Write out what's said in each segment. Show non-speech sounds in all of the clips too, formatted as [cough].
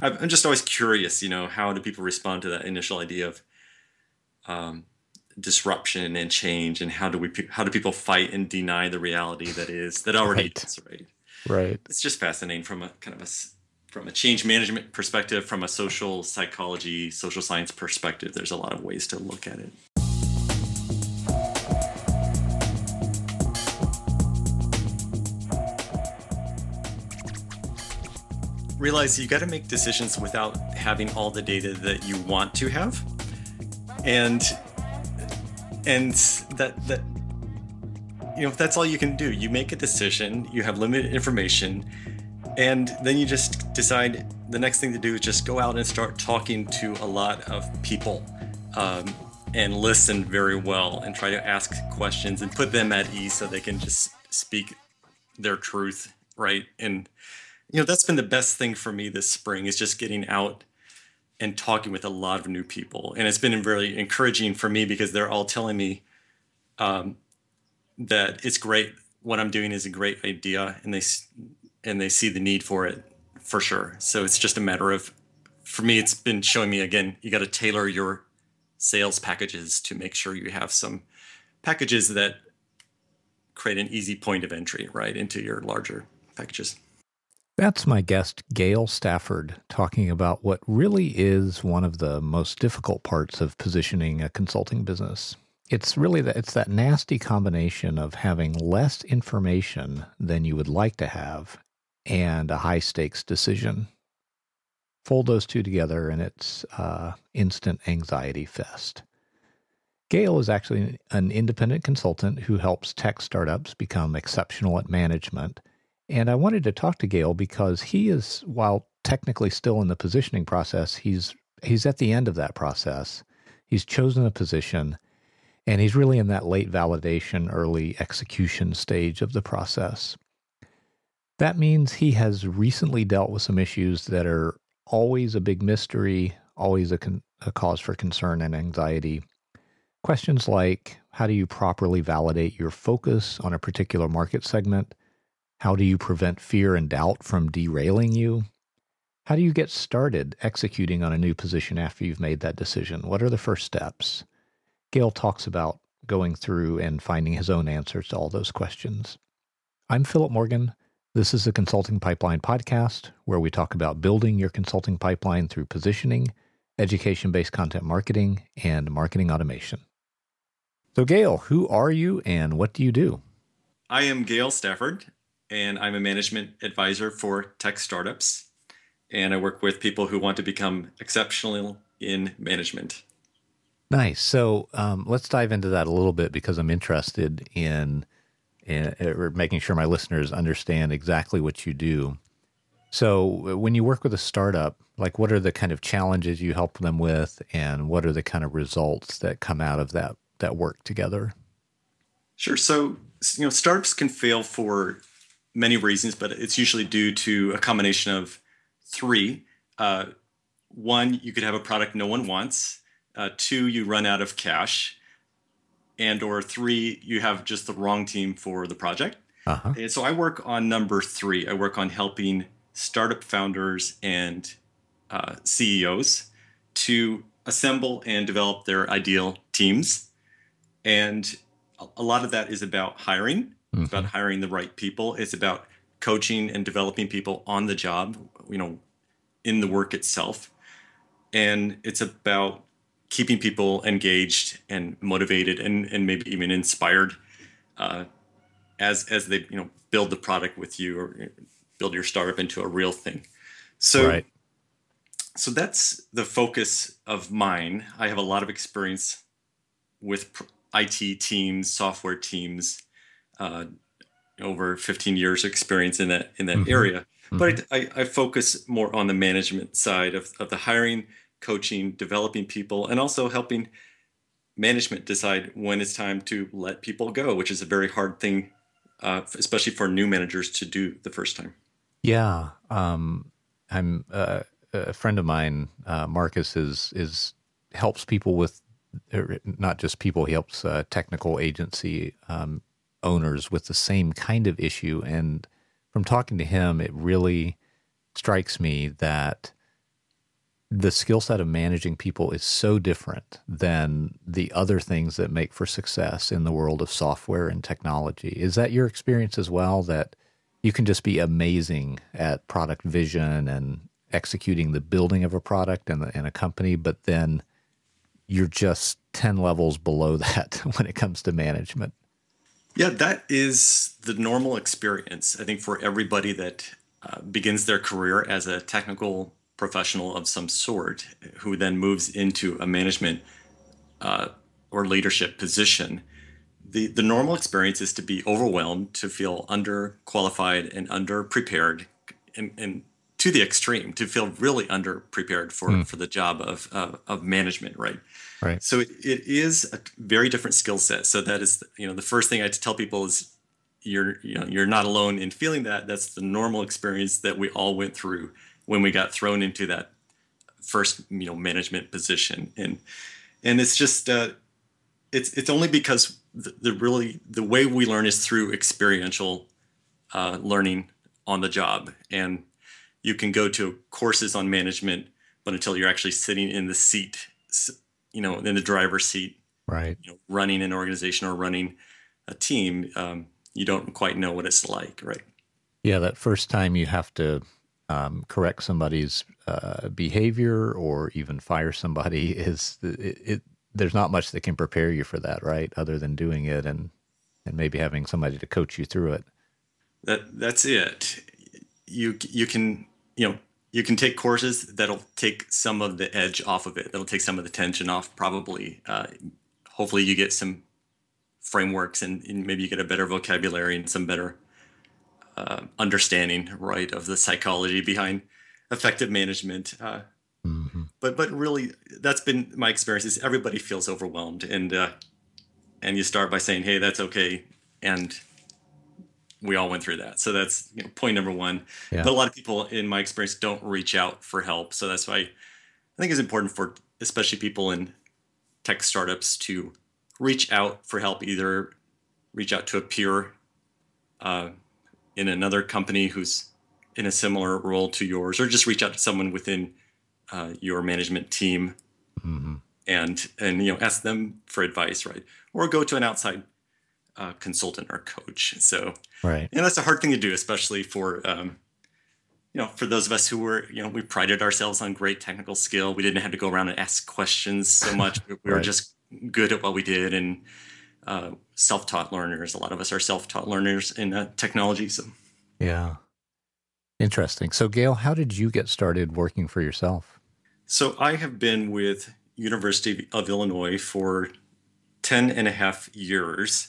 I'm just always curious, you know, how do people respond to that initial idea of um, disruption and change, and how do we how do people fight and deny the reality that is that [laughs] already Right. is right? Right. It's just fascinating from a kind of a from a change management perspective, from a social psychology, social science perspective. There's a lot of ways to look at it. Realize you got to make decisions without having all the data that you want to have. And and that that you know if that's all you can do you make a decision you have limited information and then you just decide the next thing to do is just go out and start talking to a lot of people um, and listen very well and try to ask questions and put them at ease so they can just speak their truth right? And you know that's been the best thing for me this spring is just getting out and talking with a lot of new people. And it's been really encouraging for me because they're all telling me um, that it's great. What i'm doing is a great idea and they and they see the need for it for sure. So it's just a matter of for me it's been showing me again you got to tailor your sales packages to make sure you have some packages that create an easy point of entry right into your larger packages That's my guest, Gale Stafford, talking about what really is one of the most difficult parts of positioning a consulting business. It's really that it's that nasty combination of having less information than you would like to have and a high stakes decision. Fold those two together and it's uh, instant anxiety fest. Gale is actually an independent consultant who helps tech startups become exceptional at management and I wanted to talk to Gale because he is, while technically still in the positioning process, he's he's at the end of that process. He's chosen a position and he's really in that late validation, early execution stage of the process. That means he has recently dealt with some issues that are always a big mystery, always a, con- a cause for concern and anxiety. Questions like how do you properly validate your focus on a particular market segment? How do you prevent fear and doubt from derailing you? How do you get started executing on a new position after you've made that decision? What are the first steps? Gale talks about going through and finding his own answers to all those questions. I'm Philip Morgan. This is the Consulting Pipeline podcast, where we talk about building your consulting pipeline through positioning, education based content marketing, and marketing automation. So, Gale, who are you and what do you do? I am Gale Stafford, and I'm a management advisor for tech startups. And I work with people who want to become exceptional in management. Nice. So um, let's dive into that a little bit because I'm interested in, in uh, making sure my listeners understand exactly what you do. So when you work with a startup, like what are the kind of challenges you help them with, and what are the kind of results that come out of that that work together? Sure. So, you know, startups can fail for many reasons, but it's usually due to a combination of three. Uh, one, you could have a product no one wants. Uh, two, you run out of cash. And or three, you have just the wrong team for the project. Uh-huh. And so I work on number three. I work on helping startup founders and uh, CEOs to assemble and develop their ideal teams. And a- a lot of that is about hiring. It's about hiring the right people. It's about coaching and developing people on the job, you know, in the work itself. And it's about keeping people engaged and motivated and, and maybe even inspired uh, as as they you know build the product with you or build your startup into a real thing. So right. so that's the focus of mine. I have a lot of experience with pr- IT teams, software teams, uh, over 15 years experience in that in that Mhm. area. But I, I focus more on the management side of, of the hiring, coaching, developing people, and also helping management decide when it's time to let people go, which is a very hard thing, uh, especially for new managers to do the first time. Yeah, um, I'm uh, a friend of mine, uh, Marcus, is is helps people with er, not just people. He helps uh, technical agency um, owners with the same kind of issue. And from talking to him, it really strikes me that the skill set of managing people is so different than the other things that make for success in the world of software and technology. Is that your experience as well? That you can just be amazing at product vision and executing the building of a product and, and a company, but then you're just 10 levels below [laughs] that when it comes to management. Yeah, that is the normal experience, I think, for everybody that uh, begins their career as a technical professional of some sort who then moves into a management uh, or leadership position. The, the normal experience is to be overwhelmed, to feel underqualified and underprepared, and, and to the extreme, to feel really underprepared for, mm. for the job of, uh, of management, right? Right. So it, it is a very different skill set. So that is, you know, the first thing I tell people is you're, you know, you're not alone in feeling that. That's the normal experience that we all went through when we got thrown into that first you know management position and and it's just uh, it's it's only because the, the, really the way we learn is through experiential uh, learning on the job and you can go to courses on management but until you're actually sitting in the seat you know in the driver's seat right. you know, running an organization or running a team um, you don't quite know what it's like right? Yeah that first time you have to um, correct somebody's uh, behavior or even fire somebody [laughs] is it, it, there's not much that can prepare you for that right? Other than doing it and and maybe having somebody to coach you through it. That that's it. You you can you know you can take courses that'll take some of the edge off of it that'll take some of the tension off probably uh, hopefully you get some frameworks and, and maybe you get a better vocabulary and some better uh, understanding, right, of the psychology behind effective management. Uh, mm-hmm. But but really, that's been my experience. Is everybody feels overwhelmed, and uh, and you start by saying, "Hey, that's okay," and we all went through that. So that's you know, point number one. Yeah. But a lot of people, in my experience, don't reach out for help. So that's why I think it's important for especially people in tech startups to reach out for help. Either reach out to a peer uh, in another company who's in a similar role to yours, or just reach out to someone within uh, your management team mm-hmm. and and you know ask them for advice, right? Or go to an outside uh, consultant or coach. So right, and that's a hard thing to do, especially for um, you know for those of us who were you know we prided ourselves on great technical skill. We didn't have to go around and ask questions so much. [laughs] We were right. just good at what we did and uh, self-taught learners. A lot of us are self-taught learners in uh, technology. So, yeah, interesting. So, Gale, how did you get started working for yourself? So, I have been with University of Illinois for 10 and a half years,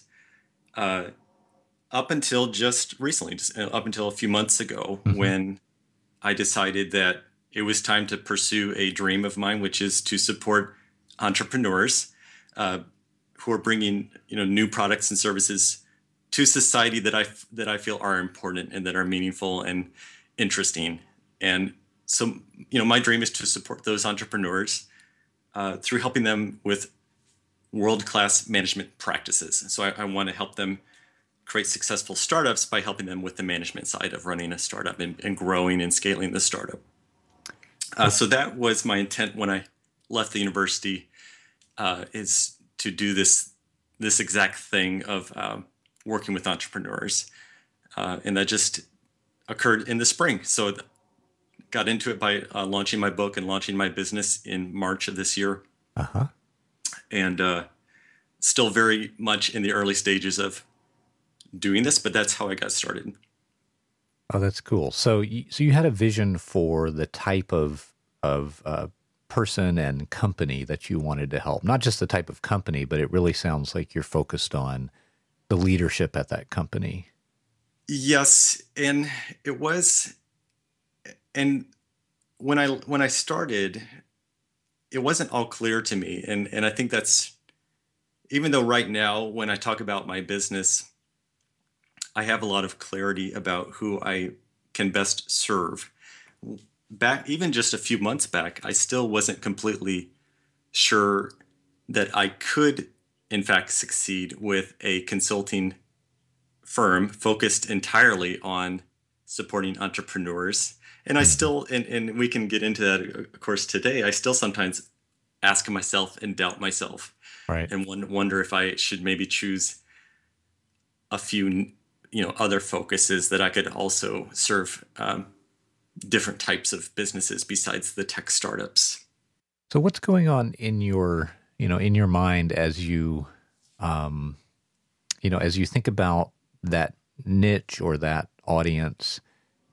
uh, up until just recently, just uh, up until a few months ago, mm-hmm. when I decided that it was time to pursue a dream of mine, which is to support entrepreneurs. Uh, who are bringing you know new products and services to society that I that I feel are important and that are meaningful and interesting. And so you know my dream is to support those entrepreneurs uh, through helping them with world class management practices. So I, I want to help them create successful startups by helping them with the management side of running a startup and, and growing and scaling the startup. Uh, so that was my intent when I left the university. Uh, is to do this this exact thing of um, working with entrepreneurs, uh, and that just occurred in the spring. So got into it by uh, launching my book and launching my business in March of this year. Uh-huh. And uh, still very much in the early stages of doing this, but that's how I got started. Oh, that's cool. So, you, so you had a vision for the type of of uh, person and company that you wanted to help? Not just the type of company, but it really sounds like you're focused on the leadership at that company. Yes, and it was and when I when I started it wasn't all clear to me and and I think that's even though right now when I talk about my business I have a lot of clarity about who I can best serve back even just a few months back, I still wasn't completely sure that I could in fact succeed with a consulting firm focused entirely on supporting entrepreneurs. And I still, and, and we can get into that, of course, today. I still sometimes ask myself and doubt myself, right? And wonder if I should maybe choose a few, you know, other focuses that I could also serve um, different types of businesses besides the tech startups. So, what's going on in your, you know, in your mind as you, um, you know, as you think about that niche or that audience?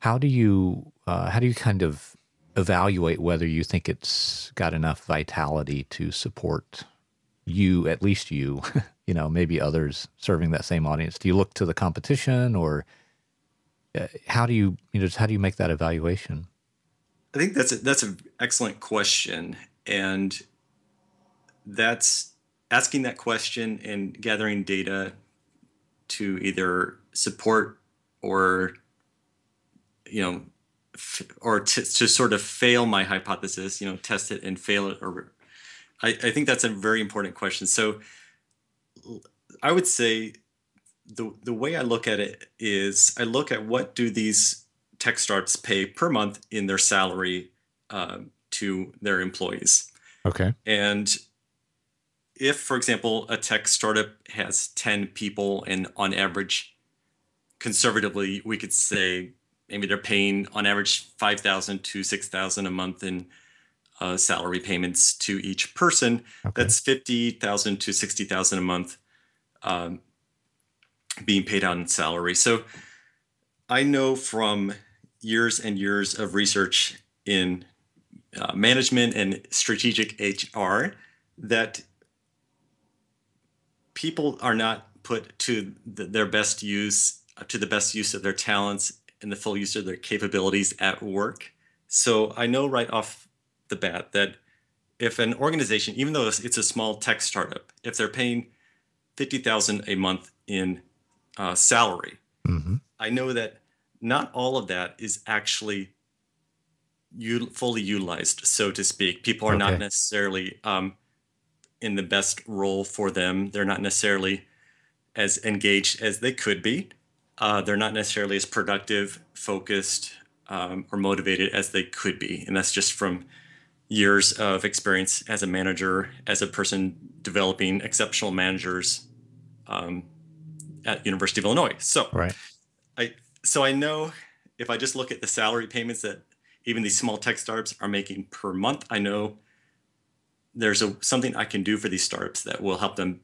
How do you, uh, how do you kind of evaluate whether you think it's got enough vitality to support you, at least you, [laughs] you know, maybe others serving that same audience? Do you look to the competition or uh, how do you, you know, how do you make that evaluation? I think that's a, that's an excellent question, and that's asking that question and gathering data to either support or you know f- or to, to sort of fail my hypothesis you know test it and fail it or I, I think that's a very important question. So i would say the the way i look at it is i look at what do these tech startups pay per month in their salary uh, to their employees. Okay. And if for example a tech startup has 10 people and on average conservatively we could say maybe they're paying on average 5000 to 6000 a month in uh, salary payments to each person okay. that's 50000 to 60000 a month um, being paid out in salary so i know from years and years of research in uh, management and strategic hr that people are not put to the, their best use to the best use of their talents and the full use of their capabilities at work. So I know right off the bat that if an organization, even though it's a small tech startup, if they're paying fifty thousand a month in uh, salary, mm-hmm. I know that not all of that is actually u- fully utilized, so to speak. People are okay. not necessarily um, in the best role for them. They're not necessarily as engaged as they could be. Uh, they're not necessarily as productive, focused, um, or motivated as they could be. And that's just from years of experience as a manager, as a person developing exceptional managers um, at University of Illinois. So, right. I so I know if I just look at the salary payments that even these small tech startups are making per month, I know there's a, something I can do for these startups that will help them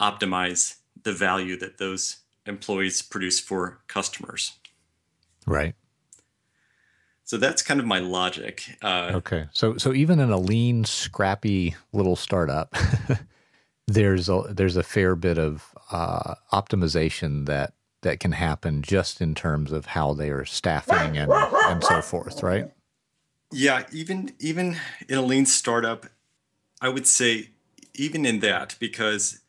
optimize the value that those employees produce for customers. Right. So that's kind of my logic. Uh, okay. So so even in a lean, scrappy little startup, [laughs] there's a there's a fair bit of uh, optimization that that can happen just in terms of how they are staffing and and so forth, right? Yeah, even even in a lean startup, I would say even in that, because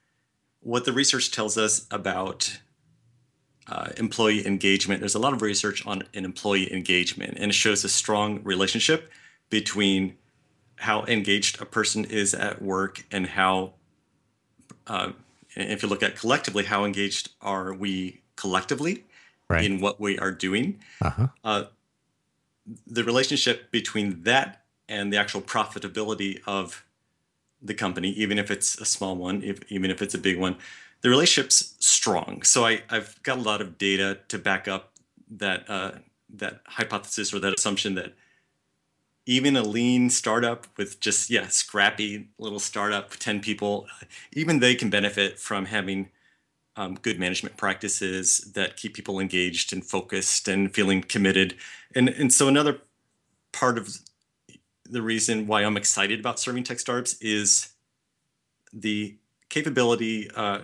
what the research tells us about uh, employee engagement, there's a lot of research on an employee engagement, and it shows a strong relationship between how engaged a person is at work and how, uh, if you look at collectively, how engaged are we collectively right. in what we are doing. Uh-huh. Uh, the relationship between that and the actual profitability of the company, even if it's a small one, if, even if it's a big one, the relationship's strong. So I, I've got a lot of data to back up that uh, that hypothesis or that assumption that even a lean startup with just yeah scrappy little startup 10 people even they can benefit from having um, good management practices that keep people engaged and focused and feeling committed and and so another part of the reason why I'm excited about serving tech startups is the capability uh,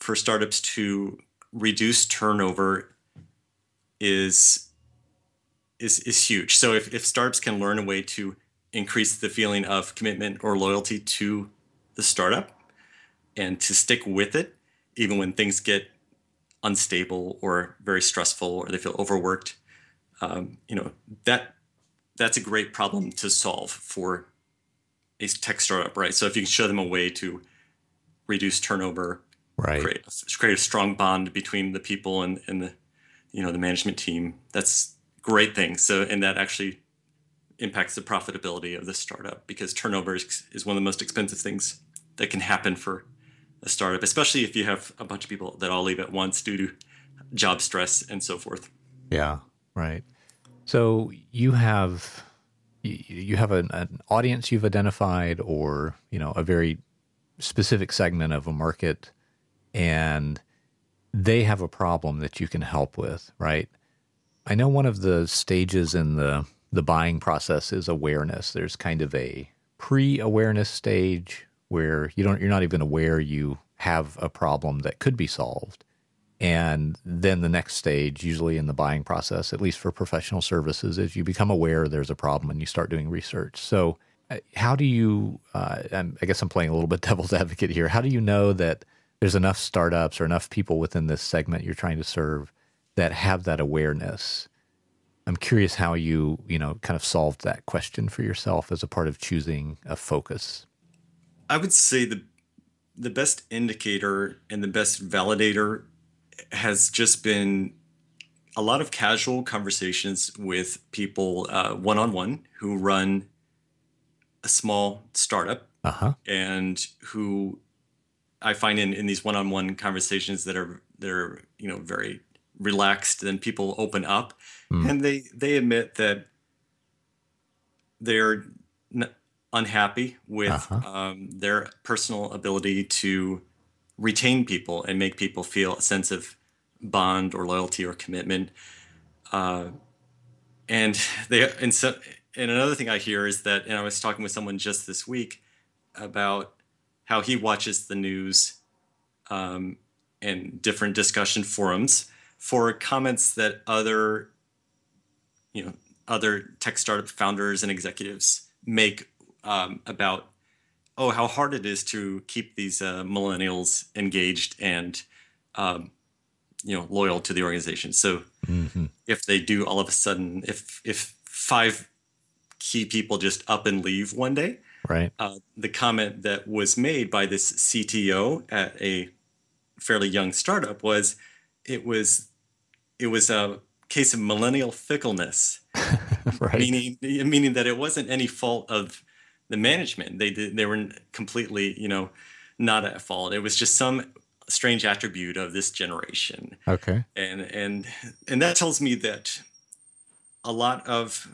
for startups to reduce turnover is is is huge. So if, if startups can learn a way to increase the feeling of commitment or loyalty to the startup and to stick with it, even when things get unstable or very stressful or they feel overworked, um, you know that that's a great problem to solve for a tech startup, right? So if you can show them a way to reduce turnover, right, create, create a strong bond between the people and, and the you know the management team, that's great thing. So, and that actually impacts the profitability of the startup because turnover is, is one of the most expensive things that can happen for a startup, especially if you have a bunch of people that all leave at once due to job stress and so forth. Yeah, right. So you have you have an, an audience you've identified, or you know, a very specific segment of a market, and they have a problem that you can help with, right? I know one of the stages in the the buying process is awareness. There's kind of a pre-awareness stage where you don't you're not even aware you have a problem that could be solved. And then the next stage, usually in the buying process, at least for professional services, is you become aware there's a problem and you start doing research. So, uh, how do you? Uh, I guess I'm playing a little bit [laughs] devil's advocate here. How do you know that there's enough startups or enough people within this segment you're trying to serve that have that awareness? I'm curious how you, you know, kind of solved that question for yourself as a part of choosing a focus. I would say the the best indicator and the best validator has just been a lot of casual conversations with people one on one who run a small startup uh-huh. and who I find in, in these one on one conversations that are they're you know very relaxed then people open up mm. and they they admit that they're unhappy with uh-huh. um, their personal ability to retain people and make people feel a sense of bond or loyalty or commitment. Uh, and [laughs] they and so and another thing I hear is that and I was talking with someone just this week about how he watches the news um, and different discussion forums for comments that other you know other tech startup founders and executives make um, about oh how hard it is to keep these uh, millennials engaged and um, you know loyal to the organization. So mm-hmm. if they do all of a sudden, if if five key people just up and leave one day, right? Uh, the comment that was made by this CTO at a fairly young startup was it was it was a case of millennial fickleness, [laughs] right. meaning meaning that it wasn't any fault of the management. They did, they were completely, you know, not at fault. It was just some strange attribute of this generation. Okay. And and and that tells me that a lot of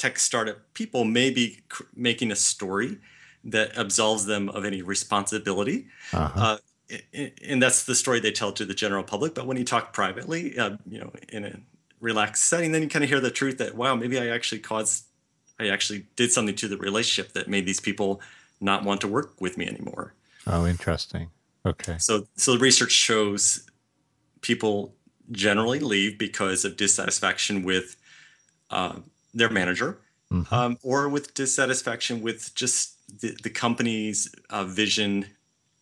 tech startup people may be cr- making a story that absolves them of any responsibility. Uh-huh. Uh, and that's the story they tell to the general public. But when you talk privately, uh, you know, in a relaxed setting, then you kind of hear the truth that wow, maybe I actually caused I actually did something to the relationship that made these people not want to work with me anymore. Oh, interesting. Okay. So, so the research shows people generally leave because of dissatisfaction with uh, their manager mm-hmm. um, or with dissatisfaction with just the, the company's uh, vision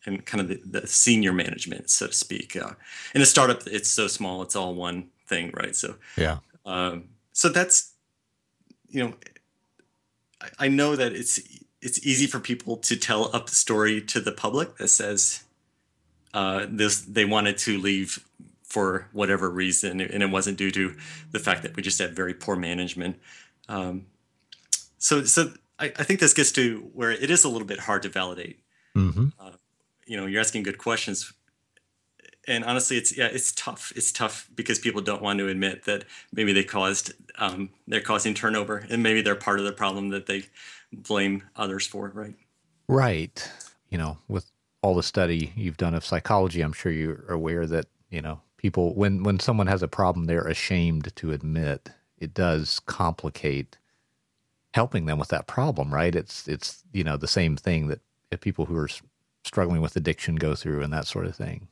and kind of the, the, senior management, so to speak. Uh, in a startup, it's so small; it's all one thing, right? So, yeah. Um, so that's you know I know that it's it's easy for people to tell a story to the public that says uh, this they wanted to leave for whatever reason, and it wasn't due to the fact that we just had very poor management. Um, so, so I, I, think this gets to where it is a little bit hard to validate. Mm-hmm. Uh, you know, you're asking good questions and honestly, it's yeah, it's tough. It's tough because people don't want to admit that maybe they caused um, they're causing turnover, and maybe they're part of the problem that they blame others for. Right. Right. You know, with all the study you've done of psychology, I'm sure you're aware that you know people when when someone has a problem, they're ashamed to admit. It does complicate helping them with that problem, right? It's it's you know the same thing that people who are struggling with addiction go through and that sort of thing.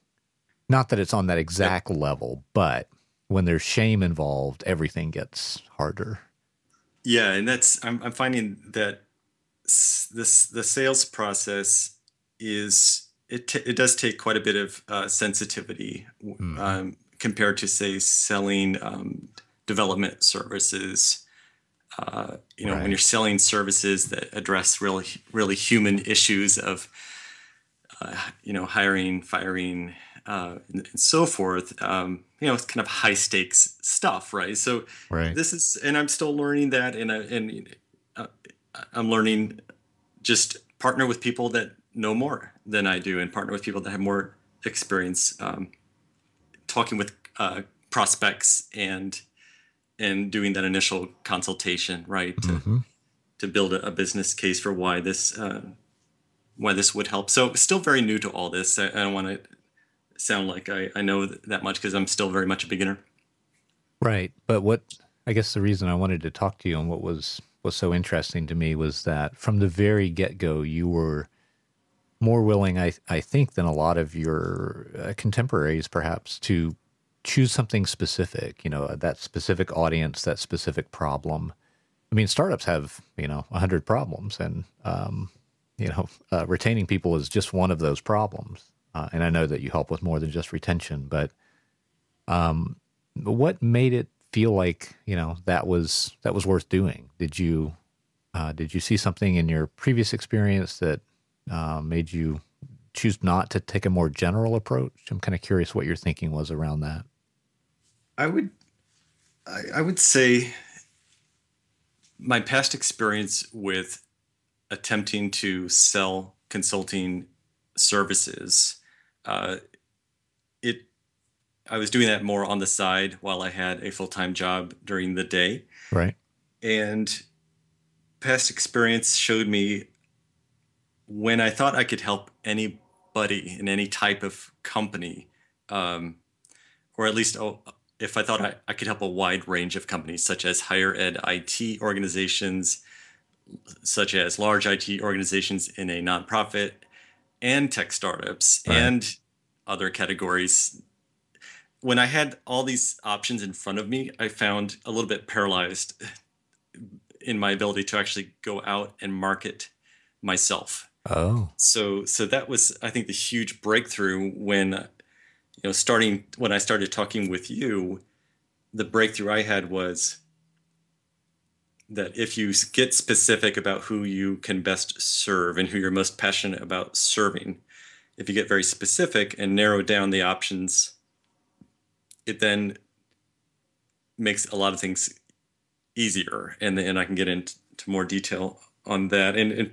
Not that it's on that exact yep. level, but when there's shame involved, everything gets harder. Yeah, and that's I'm, I'm finding that this the sales process is it t- it does take quite a bit of uh, sensitivity mm-hmm. um, compared to say selling um, development services. Uh, you know, right. when you're selling services that address really really human issues of uh, you know hiring, firing, uh, and, and, so forth. Um, you know, it's kind of high stakes stuff, right? So right. this is, and I'm still learning that, and I, and uh, I'm learning just partner with people that know more than I do, and partner with people that have more experience um, talking with uh, prospects and and doing that initial consultation, right? To, mm-hmm. to build a, a, business case for why this uh, why this would help. So still very new to all this. I, I don't want to sound like I, I know that much because I'm still very much a beginner. Right. But what I guess the reason I wanted to talk to you and what was was so interesting to me was that from the very get go, you were more willing, I, I think, than a lot of your uh, contemporaries, perhaps, to choose something specific. You know, that specific audience, that specific problem. I mean, startups have you know a hundred problems, and um, you know, [laughs] uh, retaining people is just one of those problems. Uh, and I know that you help with more than just retention, but um, what made it feel like you know that was that was worth doing? Did you uh, did you see something in your previous experience that uh, made you choose not to take a more general approach? I'm kind of curious what your thinking was around that. I would I, I would say my past experience with attempting to sell consulting services. Uh, it, I was doing that more on the side while I had a full time job during the day. Right. And past experience showed me when I thought I could help anybody in any type of company, um, or at least oh, if I thought I, I could help a wide range of companies, such as higher ed IT organizations, such as large IT organizations in a nonprofit and tech startups right. and other categories. When I had all these options in front of me, I found a little bit paralyzed in my ability to actually go out and market myself. Oh. So so that was I think the huge breakthrough when you know starting when I started talking with you, the breakthrough I had was that if you get specific about who you can best serve and who you're most passionate about serving, if you get very specific and narrow down the options, it then makes a lot of things easier. And, and I can get into more detail on that. And, and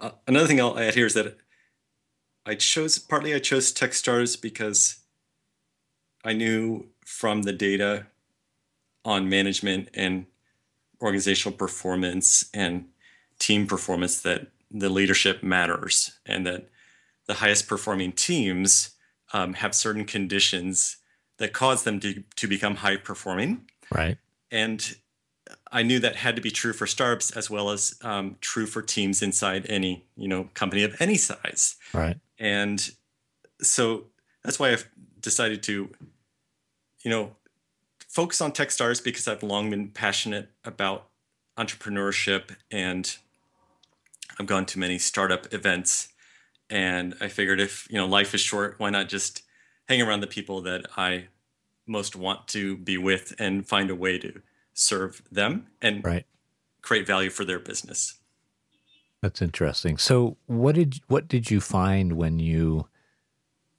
uh, another thing I'll add here is that I chose partly I chose Techstars because I knew from the data on management and organizational performance and team performance that the leadership matters and that the highest performing teams um, have certain conditions that cause them to, to become high performing. Right. And I knew that had to be true for startups as well as um, true for teams inside any you know company of any size. Right. And so that's why I've decided to, you know, focus on tech Techstars because I've long been passionate about entrepreneurship and I've gone to many startup events and I figured if, you know, life is short, why not just hang around the people that I most want to be with and find a way to serve them and right. create value for their business. That's interesting. So, what did what did you find when you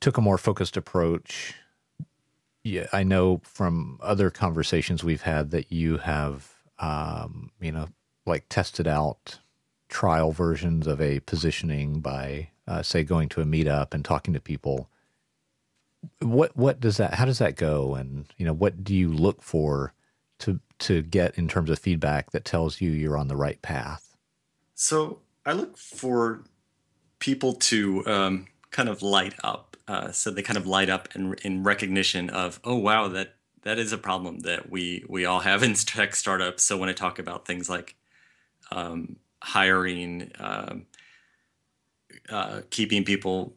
took a more focused approach yeah, I know from other conversations we've had that you have, um, you know, like tested out trial versions of a positioning by, uh, say, going to a meetup and talking to people. What what does that? How does that go? And you know, what do you look for to to get in terms of feedback that tells you you're on the right path? So I look for people to um, kind of light up uh, so they kind of light up in, in recognition of, oh wow, that that is a problem that we we all have in tech startups. So when I talk about things like um, hiring, um, uh, keeping people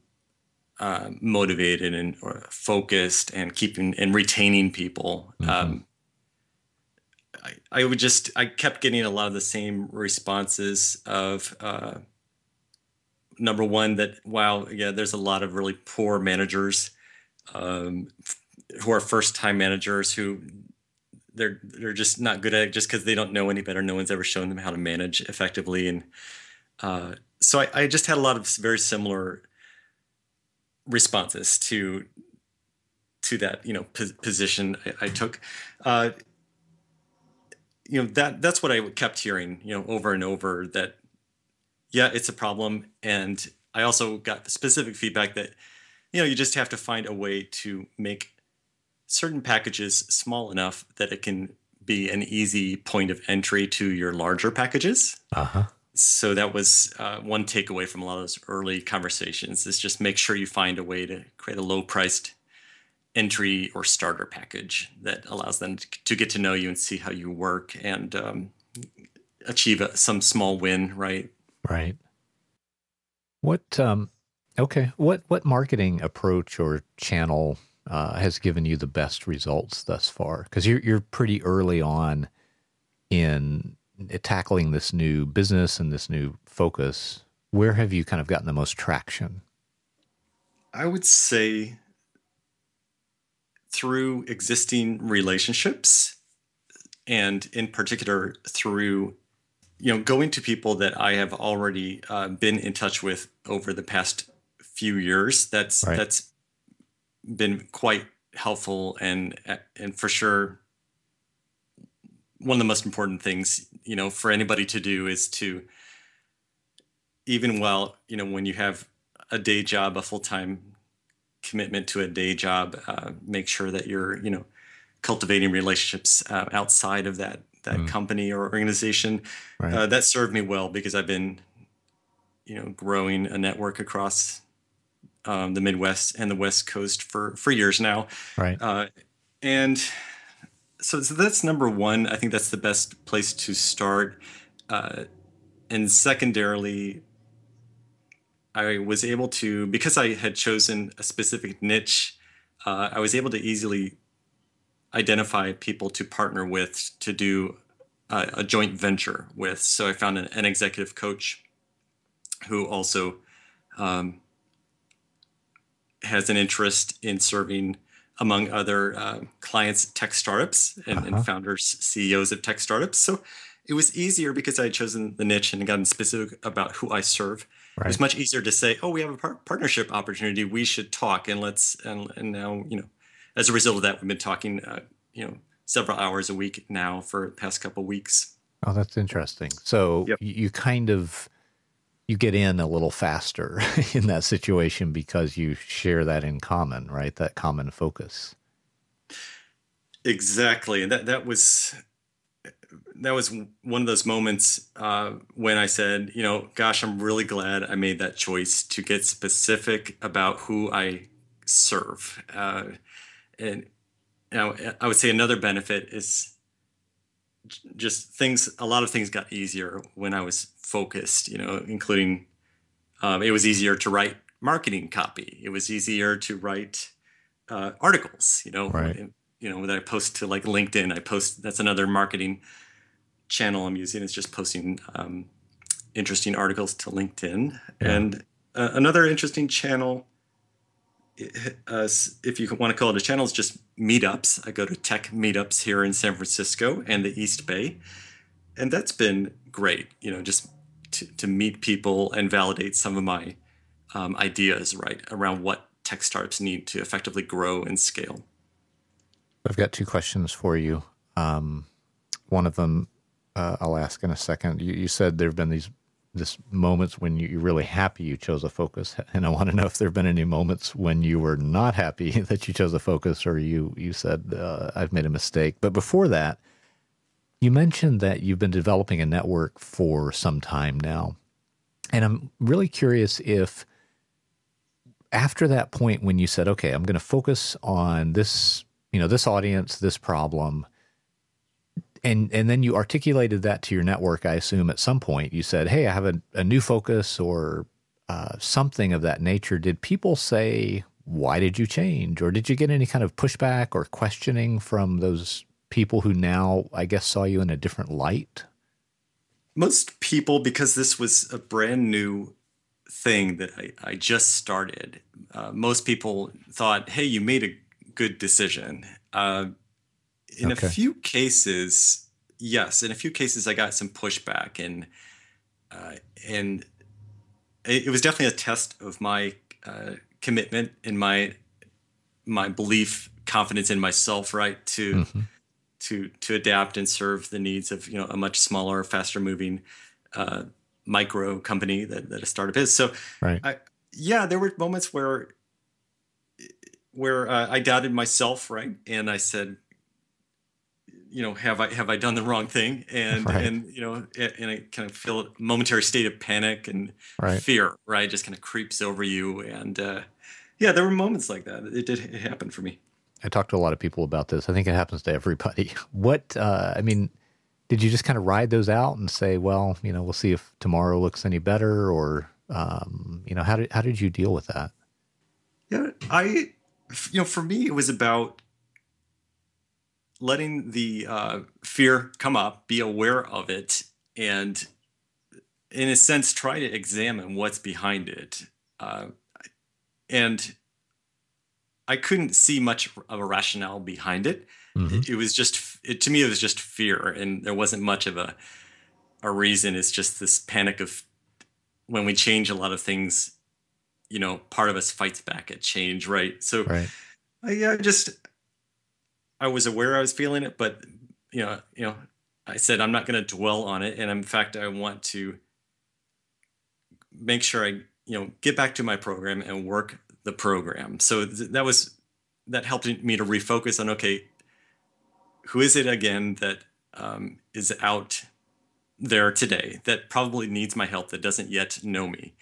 uh, motivated and focused, and keeping and retaining people. Mm-hmm. I, I, would just I kept getting a lot of the same responses of uh, number one that wow yeah there's a lot of really poor managers um, who are first time managers who they're they're just not good at it just because they don't know any better no one's ever shown them how to manage effectively and uh, so I, I, just had a lot of very similar responses to to that you know position I, I took. Uh, you know that that's what I kept hearing you know over and over that yeah it's a problem and I also got specific feedback that you know you just have to find a way to make certain packages small enough that it can be an easy point of entry to your larger packages. Uh-huh. So that was uh, one takeaway from a lot of those early conversations is just make sure you find a way to create a low priced entry or starter package that allows them to get to know you and see how you work and um, achieve a, some small win, right? Right. What um okay, what what marketing approach or channel uh, has given you the best results thus far? Because you're you're pretty early on in tackling this new business and this new focus. Where have you kind of gotten the most traction? I would say through existing relationships and in particular through you know going to people that i have already uh, been in touch with over the past few years that's right. that's been quite helpful and and for sure one of the most important things you know for anybody to do is to even while you know when you have a day job a full-time commitment to a day job uh, make sure that you're you know cultivating relationships uh, outside of that that mm. company or organization. Right. uh, that served me well because i've been you know growing a network across um, the midwest and the west coast for for years now. Right. Uh, and so, so that's number one. I think that's the best place to start. Uh, and secondarily I was able to, because I had chosen a specific niche, uh, I was able to easily identify people to partner with to do uh, a joint venture with. So I found an, an executive coach who also um, has an interest in serving, among other uh, clients, tech startups and, uh-huh. and founders, CEOs of tech startups. So it was easier because I had chosen the niche and gotten specific about who I serve. Right. It's much easier to say, "Oh, we have a par- partnership opportunity. We should talk." And let's and and now you know, as a result of that, we've been talking, uh, you know, several hours a week now for the past couple weeks. Oh, that's interesting. So yep. you kind of you get in a little faster [laughs] in that situation because you share that in common, right? That common focus. Exactly, and that that was that was one of those moments uh, when I said, you know, gosh, I'm really glad I made that choice to get specific about who I serve. Uh, and you know, I would say another benefit is just things. A lot of things got easier when I was focused. You know, including um, it was easier to write marketing copy. It was easier to write uh, articles. You know, right. You know that I post to like LinkedIn. I post that's another marketing channel I'm using It's just posting um, interesting articles to LinkedIn. Yeah. And uh, another interesting channel, uh, if you want to call it a channel, is just meetups. I go to tech meetups here in San Francisco and the East Bay. And that's been great, you know, just to, to meet people and validate some of my um, ideas, right, around what tech startups need to effectively grow and scale. I've got two questions for you. Um, one of them uh, I'll ask in a second. You, you said there have been these this moments when you, are really happy you chose a focus, [laughs] and I want to know if there have been any moments when you were not happy [laughs] that you chose a focus, or you you said uh, I've made a mistake. But before that, you mentioned that you've been developing a network for some time now, and I'm really curious if after that point when you said, "Okay, I'm going to focus on this," you know, this audience, this problem and and then you articulated that to your network. I assume at some point you said, "Hey, I have a, a new focus or uh, something of that nature." Did people say, "Why did you change?" Or did you get any kind of pushback or questioning from those people who now, I guess, saw you in a different light? Most people, because this was a brand new thing that I, I just started, uh, most people thought, "Hey, you made a good decision." Uh, in okay. a few cases, yes. In a few cases, I got some pushback, and uh, and it, it, was definitely a test of my uh, commitment and my my belief confidence in myself, right, to mm-hmm. to to adapt and serve the needs of you know a much smaller, faster moving uh, micro company that, that a startup is. So, right. I, yeah, there were moments where where uh, I doubted myself, right, and I said, you know, have I have I done the wrong thing? And right. and you know, and I kind of feel a momentary state of panic and right. fear, right, just kind of creeps over you. And uh, yeah, there were moments like that. It did it happen for me. I talked to a lot of people about this. I think it happens to everybody. [laughs] What uh, I mean, did you just kind of ride those out and say, well, you know, we'll see if tomorrow looks any better, or um, you know, how did how did you deal with that? Yeah, I, you know, for me, it was about letting the uh, fear come up, be aware of it, and in a sense, try to examine what's behind it. Uh, and I couldn't see much of a rationale behind it. Mm-hmm. It, was just, it, to me, it was just fear, and there wasn't much of a a reason. It's just this panic of when we change a lot of things. You know, part of us fights back at change, right? So, right. I, I just I was aware I was feeling it, but you know, you know, I said I'm not going to dwell on it, and in fact, I want to make sure I, you know, get back to my program and work the program. So th- that was that helped me to refocus on okay, who is it again that um, is out there today that probably needs my help that doesn't yet know me,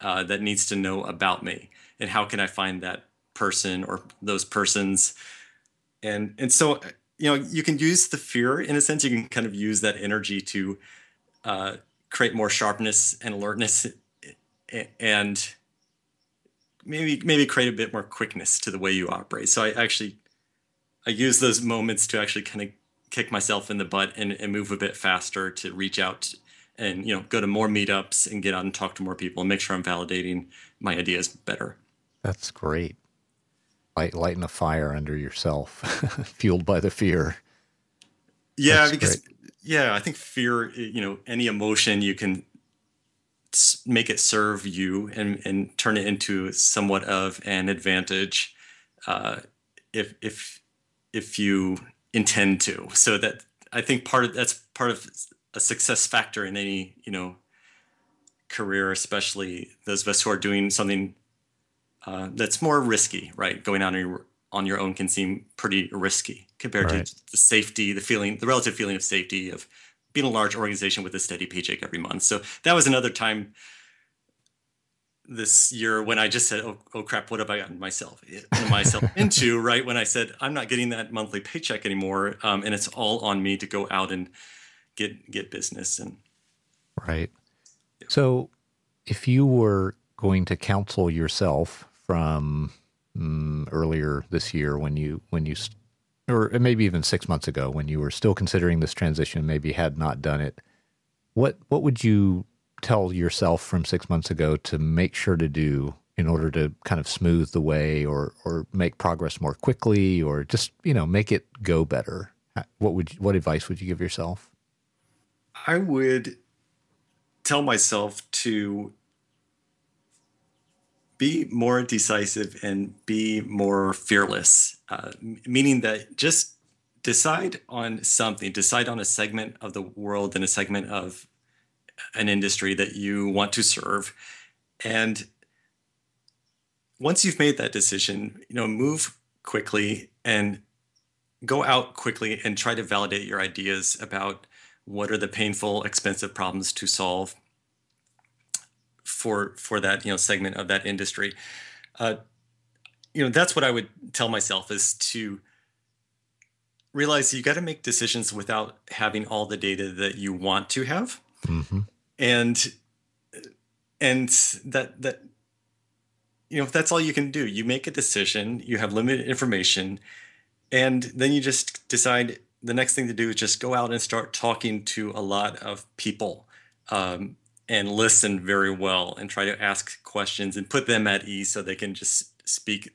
uh, that needs to know about me, and how can I find that person or those persons? And and so you know you can use the fear in a sense you can kind of use that energy to uh, create more sharpness and alertness and maybe maybe create a bit more quickness to the way you operate. So i actually i use those moments to actually kind of kick myself in the butt and, and move a bit faster to reach out and you know go to more meetups and get out and talk to more people and make sure i'm validating my ideas better that's great light lighting a fire under yourself, [laughs] fueled by the fear. Yeah, That's because great. yeah, I think fear. You know, any emotion you can make it serve you and and turn it into somewhat of an advantage, uh, if if if you intend to. So that I think part of that's part of a success factor in any you know career, especially those of us who are doing something uh, that's more risky, right? Going on your on your own can seem pretty risky compared right. to the safety, the feeling, the relative feeling of safety of being a large organization with a steady paycheck every month. So that was another time this year when I just said, "Oh, oh crap, what have I gotten myself myself [laughs] into?" Right when I said, "I'm not getting that monthly paycheck anymore, um, and it's all on me to go out and get get business." And right. Yeah. So, if you were going to counsel yourself from um, earlier this year when you when you or maybe even six months ago when you were still considering this transition, maybe had not done it. What what would you tell yourself from six months ago to make sure to do in order to kind of smooth the way or or make progress more quickly or just you know make it go better? What would what advice would you give yourself? I would tell myself to be more decisive and be more fearless, uh, meaning that just decide on something, decide on a segment of the world and a segment of an industry that you want to serve. And once you've made that decision, you know, move quickly and go out quickly and try to validate your ideas about what are the painful, expensive problems to solve for for that you know segment of that industry. Uh, you know that's what I would tell myself is to realize you got to make decisions without having all the data that you want to have, mm-hmm. and and that that you know that's all you can do. You make a decision. You have limited information, and then you just decide the next thing to do is just go out and start talking to a lot of people um, and listen very well and try to ask questions and put them at ease so they can just speak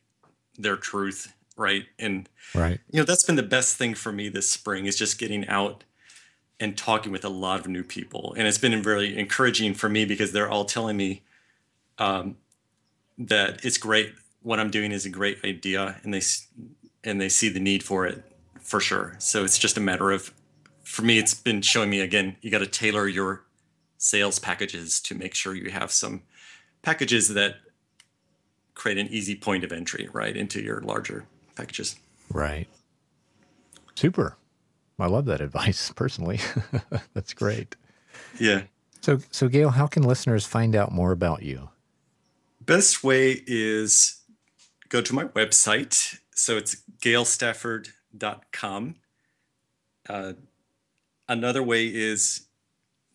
their truth right? And right. you know that's been the best thing for me this spring is just getting out and talking with a lot of new people. And it's been very encouraging for me because they're all telling me um, that it's great. What i'm doing is a great idea and they and they see the need for it for sure. So it's just a matter of, for me, it's been showing me again, you got to tailor your sales packages to make sure you have some packages that create an easy point of entry right into your larger packages. Right. Super. I love that advice [laughs] personally. [laughs] That's great. Yeah. So, so Gale, how can listeners find out more about you? Best way is go to my website. So it's galestafford.com. Uh, another way is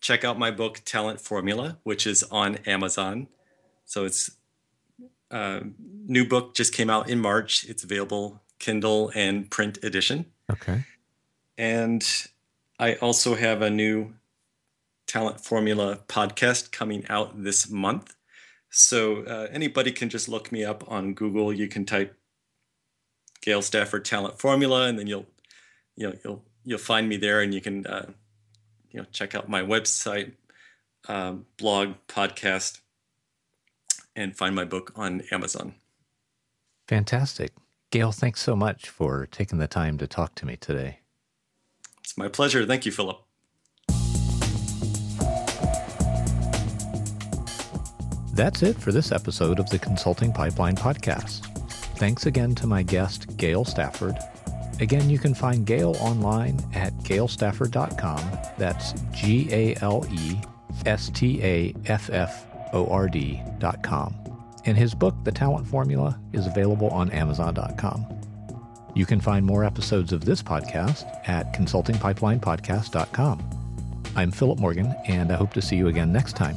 check out my book, Talent Formula, which is on Amazon. So it's a uh, new book just came out in March. It's available Kindle and print edition. Okay. And I also have a new Talent Formula podcast coming out this month. So uh, anybody can just look me up on Google. You can type Gale Stafford Talent Formula, and then you'll, you know, you'll you'll find me there, and you can, uh, you know, check out my website, um, blog, podcast, and find my book on Amazon. Fantastic, Gale. Thanks so much for taking the time to talk to me today. It's my pleasure. Thank you, Philip. That's it for this episode of the Consulting Pipeline Podcast. Thanks again to my guest, Gale Stafford. Again, you can find Gale online at galestafford.com. That's G A L E S T A F F O R D.com. And his book, The Talent Formula, is available on Amazon.com. You can find more episodes of this podcast at consultingpipelinepodcast.com. I'm Philip Morgan, and I hope to see you again next time.